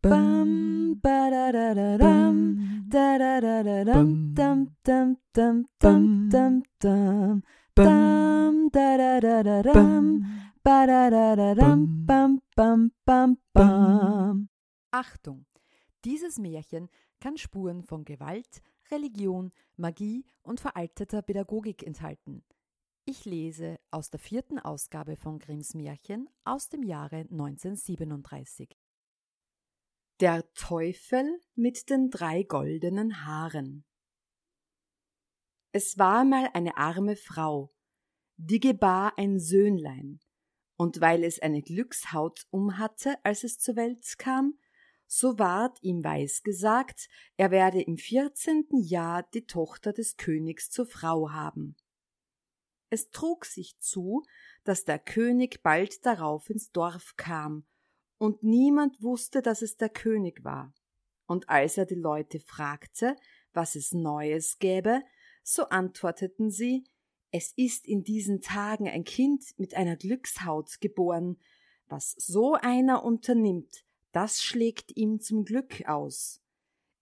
Bam, ba da da da dam, da da da da dam, dam dam dam dam dam dam, dam da da da da dam, ba da da da dam, bam bam bam bam. Achtung! Dieses Märchen kann Spuren von Gewalt, Religion, Magie und veralteter Pädagogik enthalten. Ich lese aus der vierten Ausgabe von Grimms Märchen aus dem Jahre 1937. Der Teufel mit den drei goldenen Haaren. Es war mal eine arme Frau, die gebar ein Söhnlein, und weil es eine Glückshaut umhatte, als es zur Welt kam, so ward ihm weisgesagt, er werde im vierzehnten Jahr die Tochter des Königs zur Frau haben. Es trug sich zu, dass der König bald darauf ins Dorf kam, und niemand wusste, dass es der König war. Und als er die Leute fragte, was es Neues gäbe, so antworteten sie, es ist in diesen Tagen ein Kind mit einer Glückshaut geboren, was so einer unternimmt, das schlägt ihm zum Glück aus.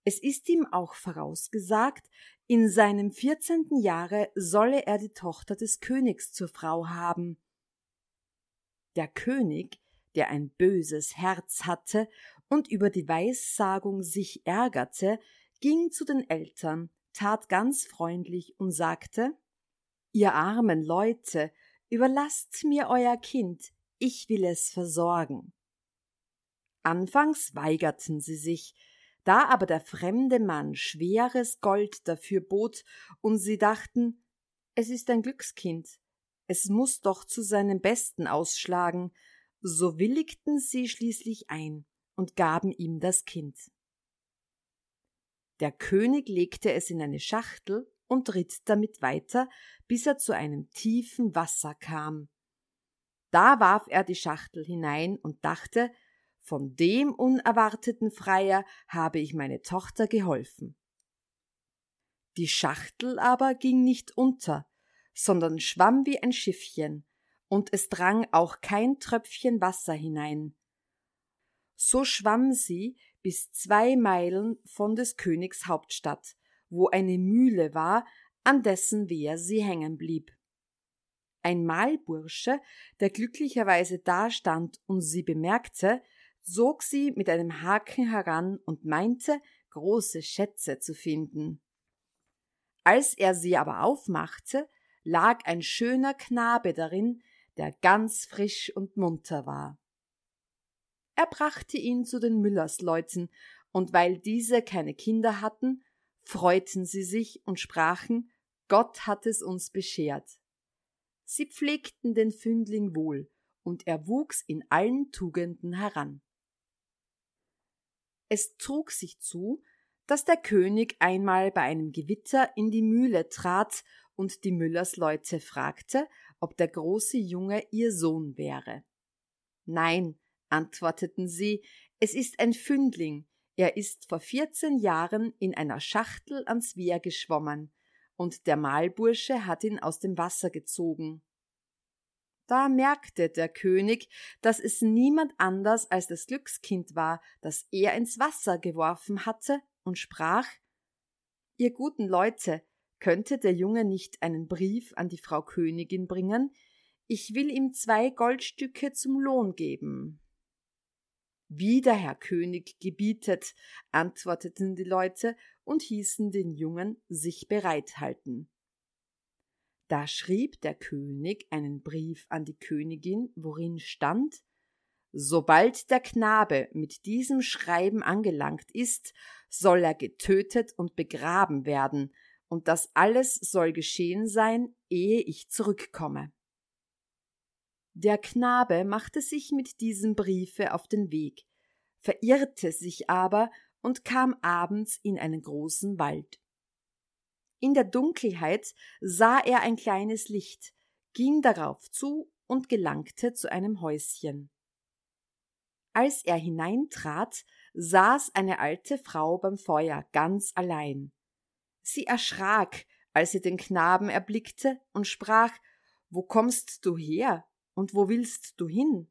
Es ist ihm auch vorausgesagt, in seinem vierzehnten Jahre solle er die Tochter des Königs zur Frau haben. Der König, der ein böses Herz hatte und über die Weissagung sich ärgerte, ging zu den Eltern, tat ganz freundlich und sagte Ihr armen Leute, überlasst mir euer Kind, ich will es versorgen. Anfangs weigerten sie sich, da aber der fremde Mann schweres Gold dafür bot, und sie dachten, es ist ein Glückskind, es muss doch zu seinem Besten ausschlagen, so willigten sie schließlich ein und gaben ihm das Kind. Der König legte es in eine Schachtel und ritt damit weiter, bis er zu einem tiefen Wasser kam. Da warf er die Schachtel hinein und dachte, von dem unerwarteten Freier habe ich meine Tochter geholfen. Die Schachtel aber ging nicht unter, sondern schwamm wie ein Schiffchen, und es drang auch kein Tröpfchen Wasser hinein. So schwamm sie bis zwei Meilen von des Königs Hauptstadt, wo eine Mühle war, an dessen Wehr sie hängen blieb. Ein Mahlbursche, der glücklicherweise dastand und sie bemerkte, sog sie mit einem Haken heran und meinte, große Schätze zu finden. Als er sie aber aufmachte, lag ein schöner Knabe darin, der ganz frisch und munter war. Er brachte ihn zu den Müllersleuten, und weil diese keine Kinder hatten, freuten sie sich und sprachen, Gott hat es uns beschert. Sie pflegten den Fündling wohl, und er wuchs in allen Tugenden heran. Es trug sich zu, dass der König einmal bei einem Gewitter in die Mühle trat und die Müllersleute fragte, ob der große Junge ihr Sohn wäre. Nein, antworteten sie, es ist ein Fündling, er ist vor vierzehn Jahren in einer Schachtel ans Wehr geschwommen, und der Mahlbursche hat ihn aus dem Wasser gezogen. Da merkte der König, dass es niemand anders als das Glückskind war, das er ins Wasser geworfen hatte, und sprach Ihr guten Leute, könnte der Junge nicht einen Brief an die Frau Königin bringen? Ich will ihm zwei Goldstücke zum Lohn geben. Wie der Herr König gebietet, antworteten die Leute und hießen den Jungen sich bereithalten. Da schrieb der König einen Brief an die Königin, worin stand Sobald der Knabe mit diesem Schreiben angelangt ist, soll er getötet und begraben werden, und das alles soll geschehen sein, ehe ich zurückkomme. Der Knabe machte sich mit diesem Briefe auf den Weg, verirrte sich aber und kam abends in einen großen Wald. In der Dunkelheit sah er ein kleines Licht, ging darauf zu und gelangte zu einem Häuschen. Als er hineintrat, saß eine alte Frau beim Feuer ganz allein. Sie erschrak, als sie den Knaben erblickte und sprach Wo kommst du her und wo willst du hin?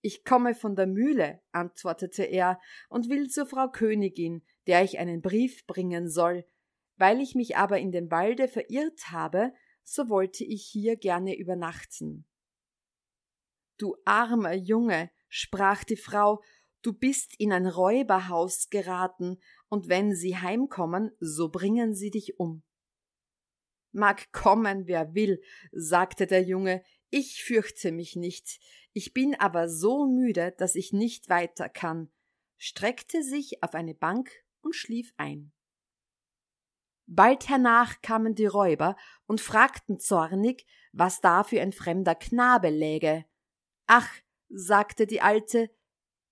Ich komme von der Mühle, antwortete er, und will zur Frau Königin, der ich einen Brief bringen soll. Weil ich mich aber in dem Walde verirrt habe, so wollte ich hier gerne übernachten. Du armer Junge, sprach die Frau, du bist in ein Räuberhaus geraten, und wenn sie heimkommen, so bringen sie dich um. Mag kommen, wer will, sagte der Junge, ich fürchte mich nicht, ich bin aber so müde, dass ich nicht weiter kann, streckte sich auf eine Bank und schlief ein. Bald hernach kamen die Räuber und fragten zornig, was da für ein fremder Knabe läge. Ach, sagte die Alte,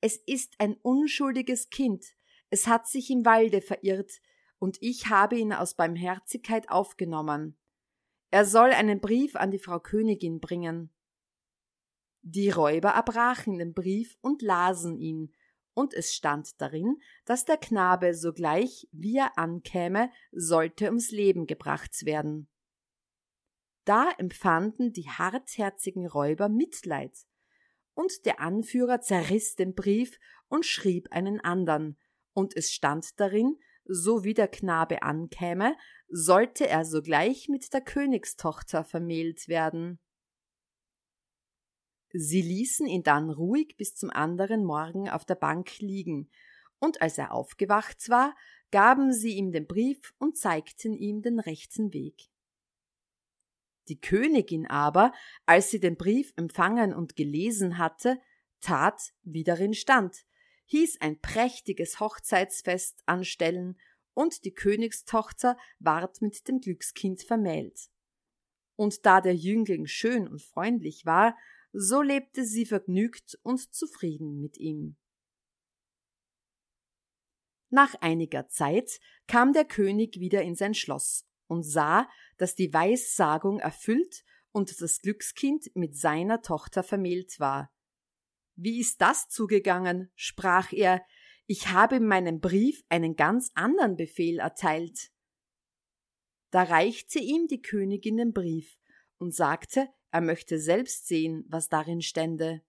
es ist ein unschuldiges Kind, es hat sich im Walde verirrt, und ich habe ihn aus Barmherzigkeit aufgenommen. Er soll einen Brief an die Frau Königin bringen. Die Räuber erbrachen den Brief und lasen ihn, und es stand darin, dass der Knabe sogleich, wie er ankäme, sollte ums Leben gebracht werden. Da empfanden die hartherzigen Räuber Mitleid, und der Anführer zerriss den Brief und schrieb einen andern, und es stand darin, so wie der Knabe ankäme, sollte er sogleich mit der Königstochter vermählt werden. Sie ließen ihn dann ruhig bis zum anderen Morgen auf der Bank liegen, und als er aufgewacht war, gaben sie ihm den Brief und zeigten ihm den rechten Weg. Die Königin aber, als sie den Brief empfangen und gelesen hatte, tat, wie darin stand, hieß ein prächtiges Hochzeitsfest anstellen, und die Königstochter ward mit dem Glückskind vermählt. Und da der Jüngling schön und freundlich war, so lebte sie vergnügt und zufrieden mit ihm. Nach einiger Zeit kam der König wieder in sein Schloss und sah, dass die Weissagung erfüllt und das Glückskind mit seiner Tochter vermählt war. Wie ist das zugegangen? sprach er, ich habe in meinem Brief einen ganz anderen Befehl erteilt. Da reichte ihm die Königin den Brief und sagte, er möchte selbst sehen, was darin stände.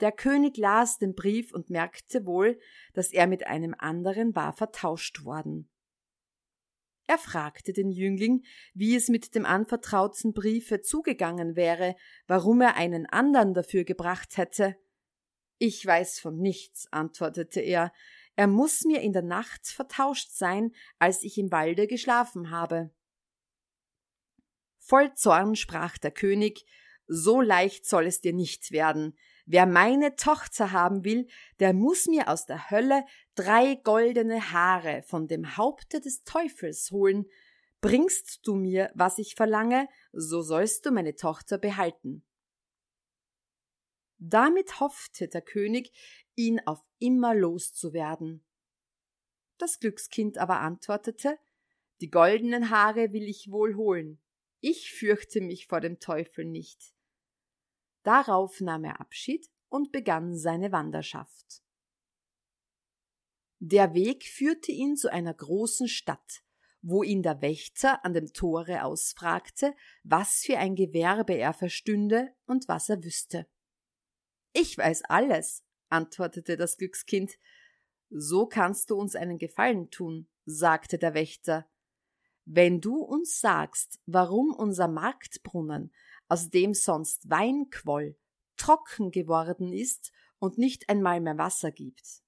Der König las den Brief und merkte wohl, dass er mit einem anderen war vertauscht worden. Er fragte den Jüngling, wie es mit dem anvertrauten Briefe zugegangen wäre, warum er einen andern dafür gebracht hätte. Ich weiß von nichts, antwortete er, er muss mir in der Nacht vertauscht sein, als ich im Walde geschlafen habe. Voll Zorn sprach der König, so leicht soll es dir nicht werden. Wer meine Tochter haben will, der muss mir aus der Hölle drei goldene Haare von dem Haupte des Teufels holen. Bringst du mir, was ich verlange, so sollst du meine Tochter behalten. Damit hoffte der König, ihn auf immer loszuwerden. Das Glückskind aber antwortete, die goldenen Haare will ich wohl holen. Ich fürchte mich vor dem Teufel nicht. Darauf nahm er Abschied und begann seine Wanderschaft. Der Weg führte ihn zu einer großen Stadt, wo ihn der Wächter an dem Tore ausfragte, was für ein Gewerbe er verstünde und was er wüsste. Ich weiß alles, antwortete das Glückskind. So kannst du uns einen Gefallen tun, sagte der Wächter. Wenn du uns sagst, warum unser Marktbrunnen, aus dem sonst Wein quoll, trocken geworden ist und nicht einmal mehr Wasser gibt.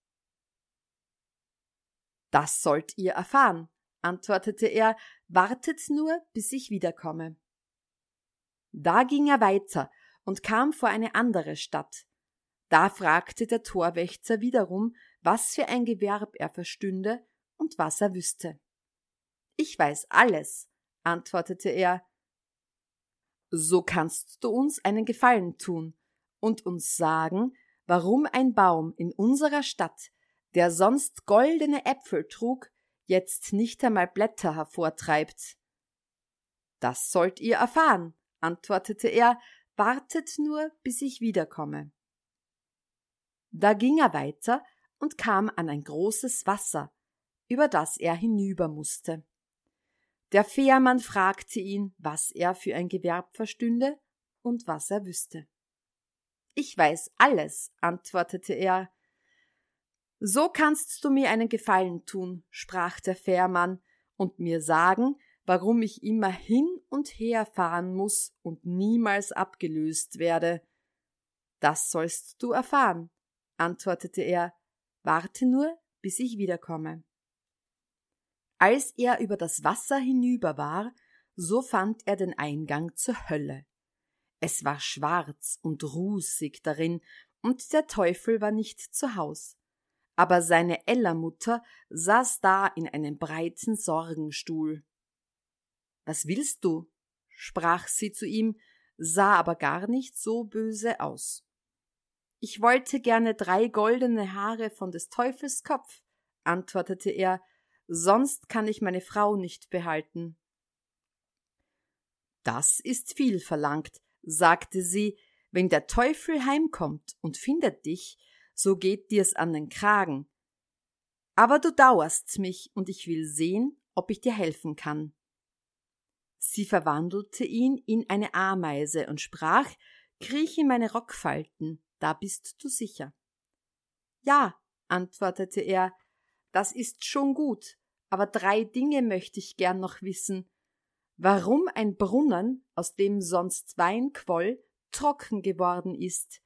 Das sollt ihr erfahren, antwortete er, wartet nur, bis ich wiederkomme. Da ging er weiter und kam vor eine andere Stadt. Da fragte der Torwächter wiederum, was für ein Gewerb er verstünde und was er wüsste. Ich weiß alles, antwortete er. So kannst du uns einen Gefallen tun und uns sagen, warum ein Baum in unserer Stadt, der sonst goldene Äpfel trug, jetzt nicht einmal Blätter hervortreibt. Das sollt ihr erfahren, antwortete er, wartet nur, bis ich wiederkomme. Da ging er weiter und kam an ein großes Wasser, über das er hinüber musste. Der Fährmann fragte ihn, was er für ein Gewerb verstünde und was er wüsste. Ich weiß alles, antwortete er. So kannst du mir einen Gefallen tun, sprach der Fährmann, und mir sagen, warum ich immer hin und her fahren muss und niemals abgelöst werde. Das sollst du erfahren, antwortete er, warte nur, bis ich wiederkomme. Als er über das Wasser hinüber war, so fand er den Eingang zur Hölle. Es war schwarz und rußig darin, und der Teufel war nicht zu Haus. Aber seine Ellermutter saß da in einem breiten Sorgenstuhl. Was willst du? sprach sie zu ihm, sah aber gar nicht so böse aus. Ich wollte gerne drei goldene Haare von des Teufels Kopf, antwortete er, sonst kann ich meine Frau nicht behalten. Das ist viel verlangt, sagte sie, wenn der Teufel heimkommt und findet dich, so geht dir's an den Kragen. Aber du dauerst mich, und ich will sehen, ob ich dir helfen kann. Sie verwandelte ihn in eine Ameise und sprach, kriech in meine Rockfalten, da bist du sicher. Ja, antwortete er, das ist schon gut, aber drei Dinge möchte ich gern noch wissen, warum ein Brunnen, aus dem sonst Wein quoll, trocken geworden ist,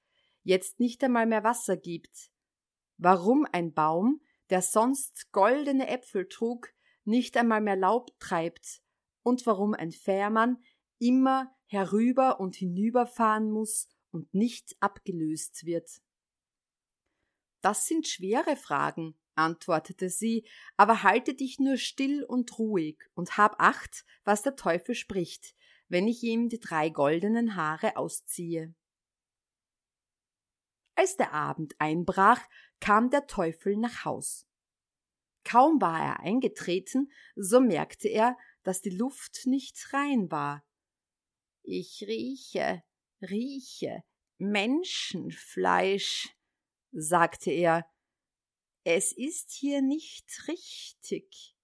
jetzt nicht einmal mehr Wasser gibt, warum ein Baum, der sonst goldene Äpfel trug, nicht einmal mehr Laub treibt, und warum ein Fährmann immer herüber und hinüberfahren muss und nicht abgelöst wird. Das sind schwere Fragen, antwortete sie, aber halte dich nur still und ruhig und hab acht, was der Teufel spricht, wenn ich ihm die drei goldenen Haare ausziehe. Als der Abend einbrach, kam der Teufel nach Haus. Kaum war er eingetreten, so merkte er, dass die Luft nicht rein war. Ich rieche, rieche Menschenfleisch, sagte er, es ist hier nicht richtig.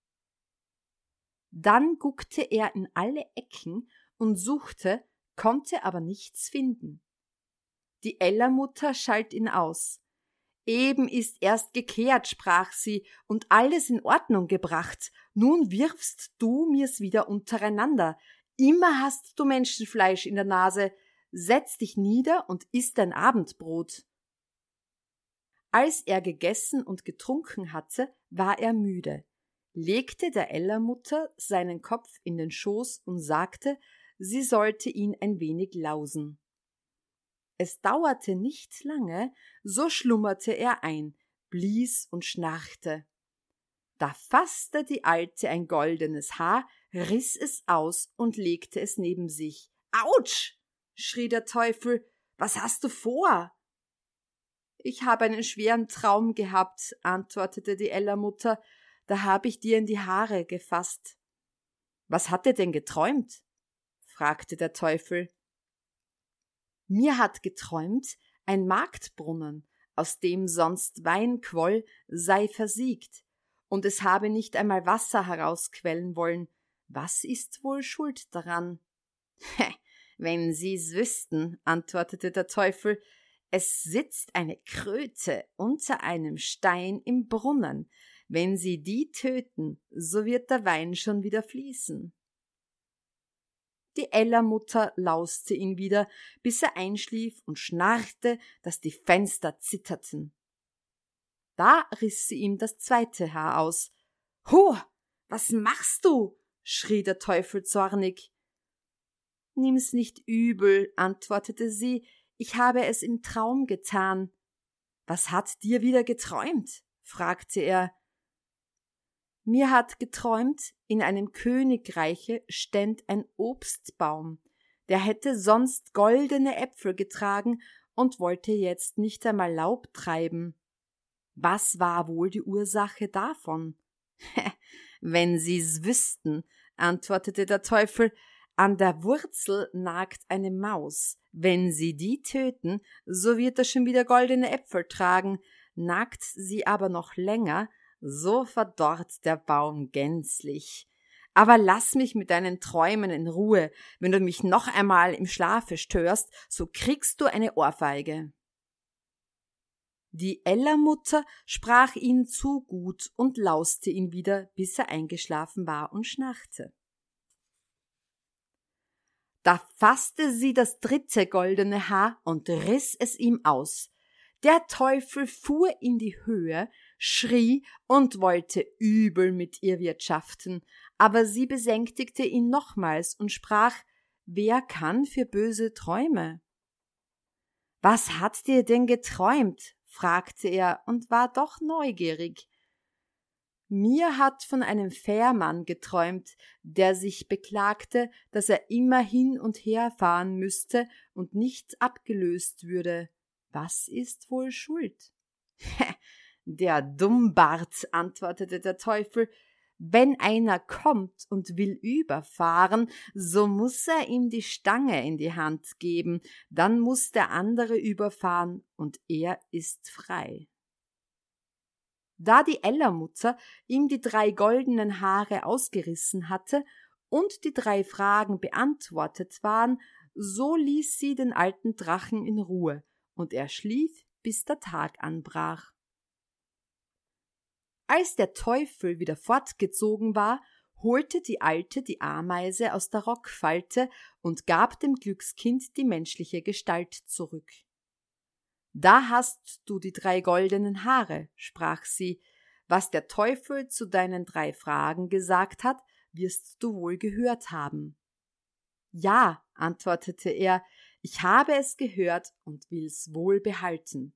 Dann guckte er in alle Ecken und suchte, konnte aber nichts finden. Die Ellermutter schalt ihn aus. Eben ist erst gekehrt, sprach sie, und alles in Ordnung gebracht. Nun wirfst du mir's wieder untereinander. Immer hast du Menschenfleisch in der Nase. Setz dich nieder und iss dein Abendbrot. Als er gegessen und getrunken hatte, war er müde, legte der Ellermutter seinen Kopf in den Schoß und sagte, sie sollte ihn ein wenig lausen. Es dauerte nicht lange, so schlummerte er ein, blies und schnarchte. Da fasste die Alte ein goldenes Haar, riß es aus und legte es neben sich. Autsch! schrie der Teufel. Was hast du vor? Ich habe einen schweren Traum gehabt, antwortete die Ellermutter, da habe ich dir in die Haare gefasst. Was hat er denn geträumt? fragte der Teufel. Mir hat geträumt, ein Marktbrunnen, aus dem sonst Wein quoll, sei versiegt, und es habe nicht einmal Wasser herausquellen wollen. Was ist wohl schuld daran? Wenn Sie's wüssten, antwortete der Teufel, es sitzt eine Kröte unter einem Stein im Brunnen. Wenn sie die töten, so wird der Wein schon wieder fließen. Die Ellermutter lauste ihn wieder, bis er einschlief und schnarchte, dass die Fenster zitterten. Da riss sie ihm das zweite Haar aus. Hu, was machst du? schrie der Teufel zornig. Nimm's nicht übel, antwortete sie, ich habe es im Traum getan. Was hat dir wieder geträumt? fragte er. Mir hat geträumt, in einem Königreiche ständ ein Obstbaum, der hätte sonst goldene Äpfel getragen und wollte jetzt nicht einmal Laub treiben. Was war wohl die Ursache davon? Wenn Sie's wüssten, antwortete der Teufel, an der Wurzel nagt eine Maus. Wenn sie die töten, so wird er schon wieder goldene Äpfel tragen. Nagt sie aber noch länger, so verdorrt der Baum gänzlich. Aber lass mich mit deinen Träumen in Ruhe. Wenn du mich noch einmal im Schlafe störst, so kriegst du eine Ohrfeige. Die Ellermutter sprach ihn zu gut und lauste ihn wieder, bis er eingeschlafen war und schnarchte. Da fasste sie das dritte goldene Haar und riss es ihm aus. Der Teufel fuhr in die Höhe, schrie und wollte übel mit ihr wirtschaften, aber sie besänftigte ihn nochmals und sprach Wer kann für böse Träume? Was hat dir denn geträumt? fragte er und war doch neugierig. Mir hat von einem Fährmann geträumt, der sich beklagte, dass er immer hin und her fahren müsste und nicht abgelöst würde. Was ist wohl schuld? der Dummbart, antwortete der Teufel, wenn einer kommt und will überfahren, so muss er ihm die Stange in die Hand geben, dann muss der andere überfahren und er ist frei. Da die Ellermutter ihm die drei goldenen Haare ausgerissen hatte und die drei Fragen beantwortet waren, so ließ sie den alten Drachen in Ruhe, und er schlief, bis der Tag anbrach. Als der Teufel wieder fortgezogen war, holte die Alte die Ameise aus der Rockfalte und gab dem Glückskind die menschliche Gestalt zurück. Da hast du die drei goldenen Haare, sprach sie, was der Teufel zu deinen drei Fragen gesagt hat, wirst du wohl gehört haben. Ja, antwortete er, ich habe es gehört und will's wohl behalten.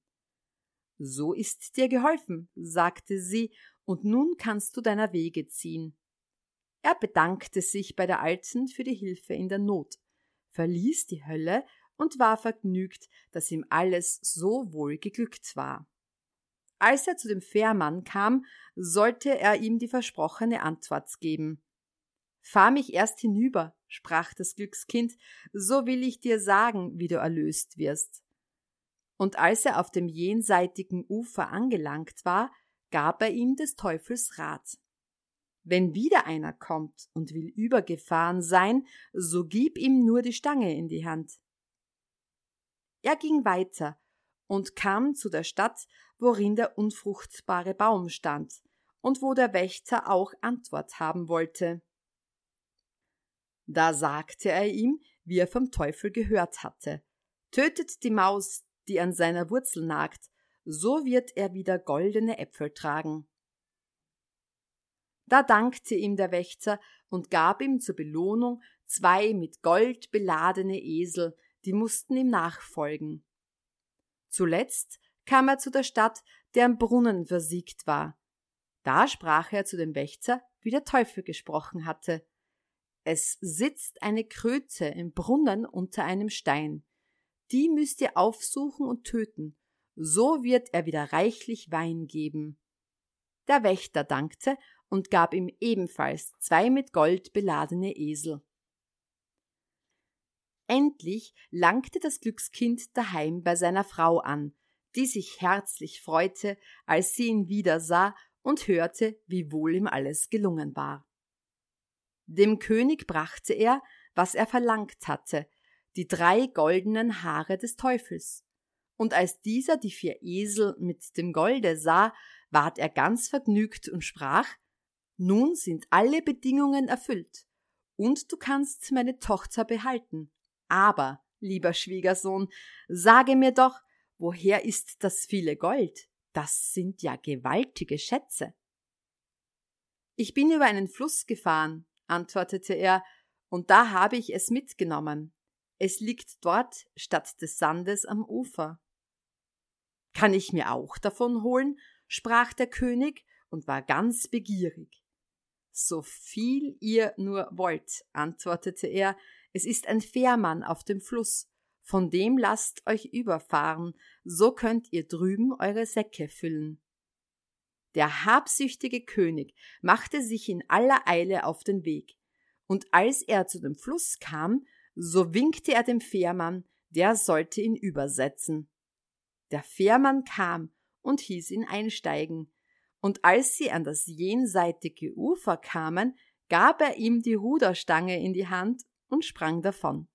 So ist dir geholfen, sagte sie, und nun kannst du deiner Wege ziehen. Er bedankte sich bei der Alten für die Hilfe in der Not, verließ die Hölle und war vergnügt, dass ihm alles so wohl geglückt war. Als er zu dem Fährmann kam, sollte er ihm die versprochene Antwort geben. Fahr mich erst hinüber, sprach das Glückskind, so will ich dir sagen, wie du erlöst wirst und als er auf dem jenseitigen Ufer angelangt war, gab er ihm des Teufels Rat. Wenn wieder einer kommt und will übergefahren sein, so gib ihm nur die Stange in die Hand. Er ging weiter und kam zu der Stadt, worin der unfruchtbare Baum stand und wo der Wächter auch Antwort haben wollte. Da sagte er ihm, wie er vom Teufel gehört hatte. Tötet die Maus, die an seiner Wurzel nagt, so wird er wieder goldene Äpfel tragen. Da dankte ihm der Wächter und gab ihm zur Belohnung zwei mit Gold beladene Esel, die mussten ihm nachfolgen. Zuletzt kam er zu der Stadt, deren Brunnen versiegt war. Da sprach er zu dem Wächter, wie der Teufel gesprochen hatte. Es sitzt eine Kröte im Brunnen unter einem Stein die müsst ihr aufsuchen und töten, so wird er wieder reichlich Wein geben. Der Wächter dankte und gab ihm ebenfalls zwei mit Gold beladene Esel. Endlich langte das Glückskind daheim bei seiner Frau an, die sich herzlich freute, als sie ihn wiedersah und hörte, wie wohl ihm alles gelungen war. Dem König brachte er, was er verlangt hatte, die drei goldenen Haare des Teufels. Und als dieser die vier Esel mit dem Golde sah, ward er ganz vergnügt und sprach Nun sind alle Bedingungen erfüllt, und du kannst meine Tochter behalten. Aber, lieber Schwiegersohn, sage mir doch, woher ist das viele Gold? Das sind ja gewaltige Schätze. Ich bin über einen Fluss gefahren, antwortete er, und da habe ich es mitgenommen. Es liegt dort statt des Sandes am Ufer. Kann ich mir auch davon holen? sprach der König und war ganz begierig. So viel ihr nur wollt, antwortete er, es ist ein Fährmann auf dem Fluss, von dem lasst euch überfahren, so könnt ihr drüben eure Säcke füllen. Der habsüchtige König machte sich in aller Eile auf den Weg, und als er zu dem Fluss kam, so winkte er dem Fährmann, der sollte ihn übersetzen. Der Fährmann kam und hieß ihn einsteigen, und als sie an das jenseitige Ufer kamen, gab er ihm die Ruderstange in die Hand und sprang davon.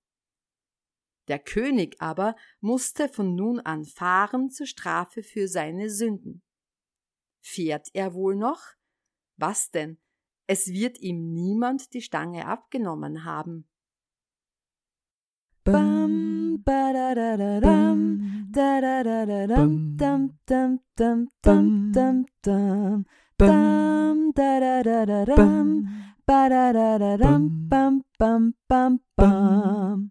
Der König aber musste von nun an fahren zur Strafe für seine Sünden. Fährt er wohl noch? Was denn? Es wird ihm niemand die Stange abgenommen haben. Bam, ba da da da dam, da da da da dam, dam dam dam dam dam dam, dam da da da da dam, ba da da da dam, bam bam bam bam.